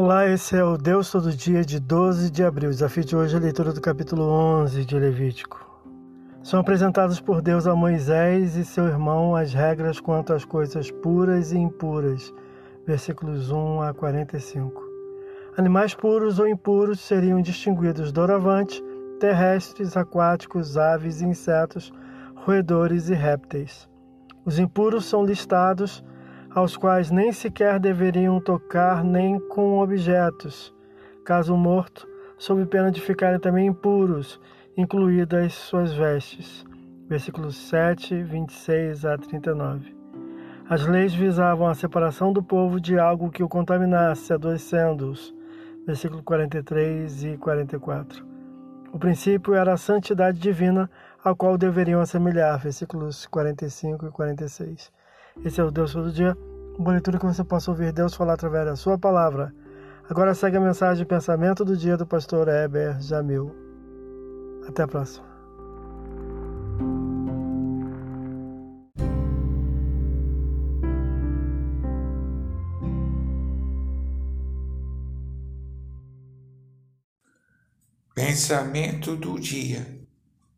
Olá, esse é o Deus Todo Dia de 12 de abril. O desafio de hoje é a leitura do capítulo 11 de Levítico. São apresentadas por Deus a Moisés e seu irmão as regras quanto às coisas puras e impuras. Versículos 1 a 45. Animais puros ou impuros seriam distinguidos doravante, terrestres, aquáticos, aves, insetos, roedores e répteis. Os impuros são listados aos quais nem sequer deveriam tocar nem com objetos, caso morto, sob pena de ficarem também impuros, incluídas suas vestes. Versículos 7, 26 a 39. As leis visavam a separação do povo de algo que o contaminasse, adoecendo-os. Versículo 43 e 44. O princípio era a santidade divina, a qual deveriam assemelhar. Versículos 45 e 46. Esse é o Deus todo dia, uma leitura que você possa ouvir Deus falar através da sua palavra. Agora segue a mensagem de pensamento do dia do pastor Heber Jamil. Até a próxima. Pensamento do dia.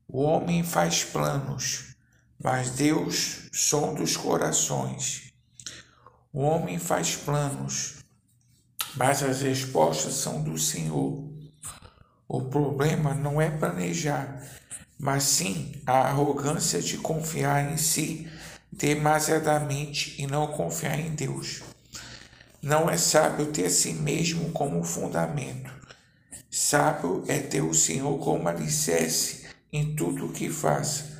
O homem faz planos, mas Deus sonda os corações. O homem faz planos, mas as respostas são do Senhor. O problema não é planejar, mas sim a arrogância de confiar em si demasiadamente e não confiar em Deus. Não é sábio ter a si mesmo como fundamento. Sábio é ter o Senhor como alicerce em tudo o que faz.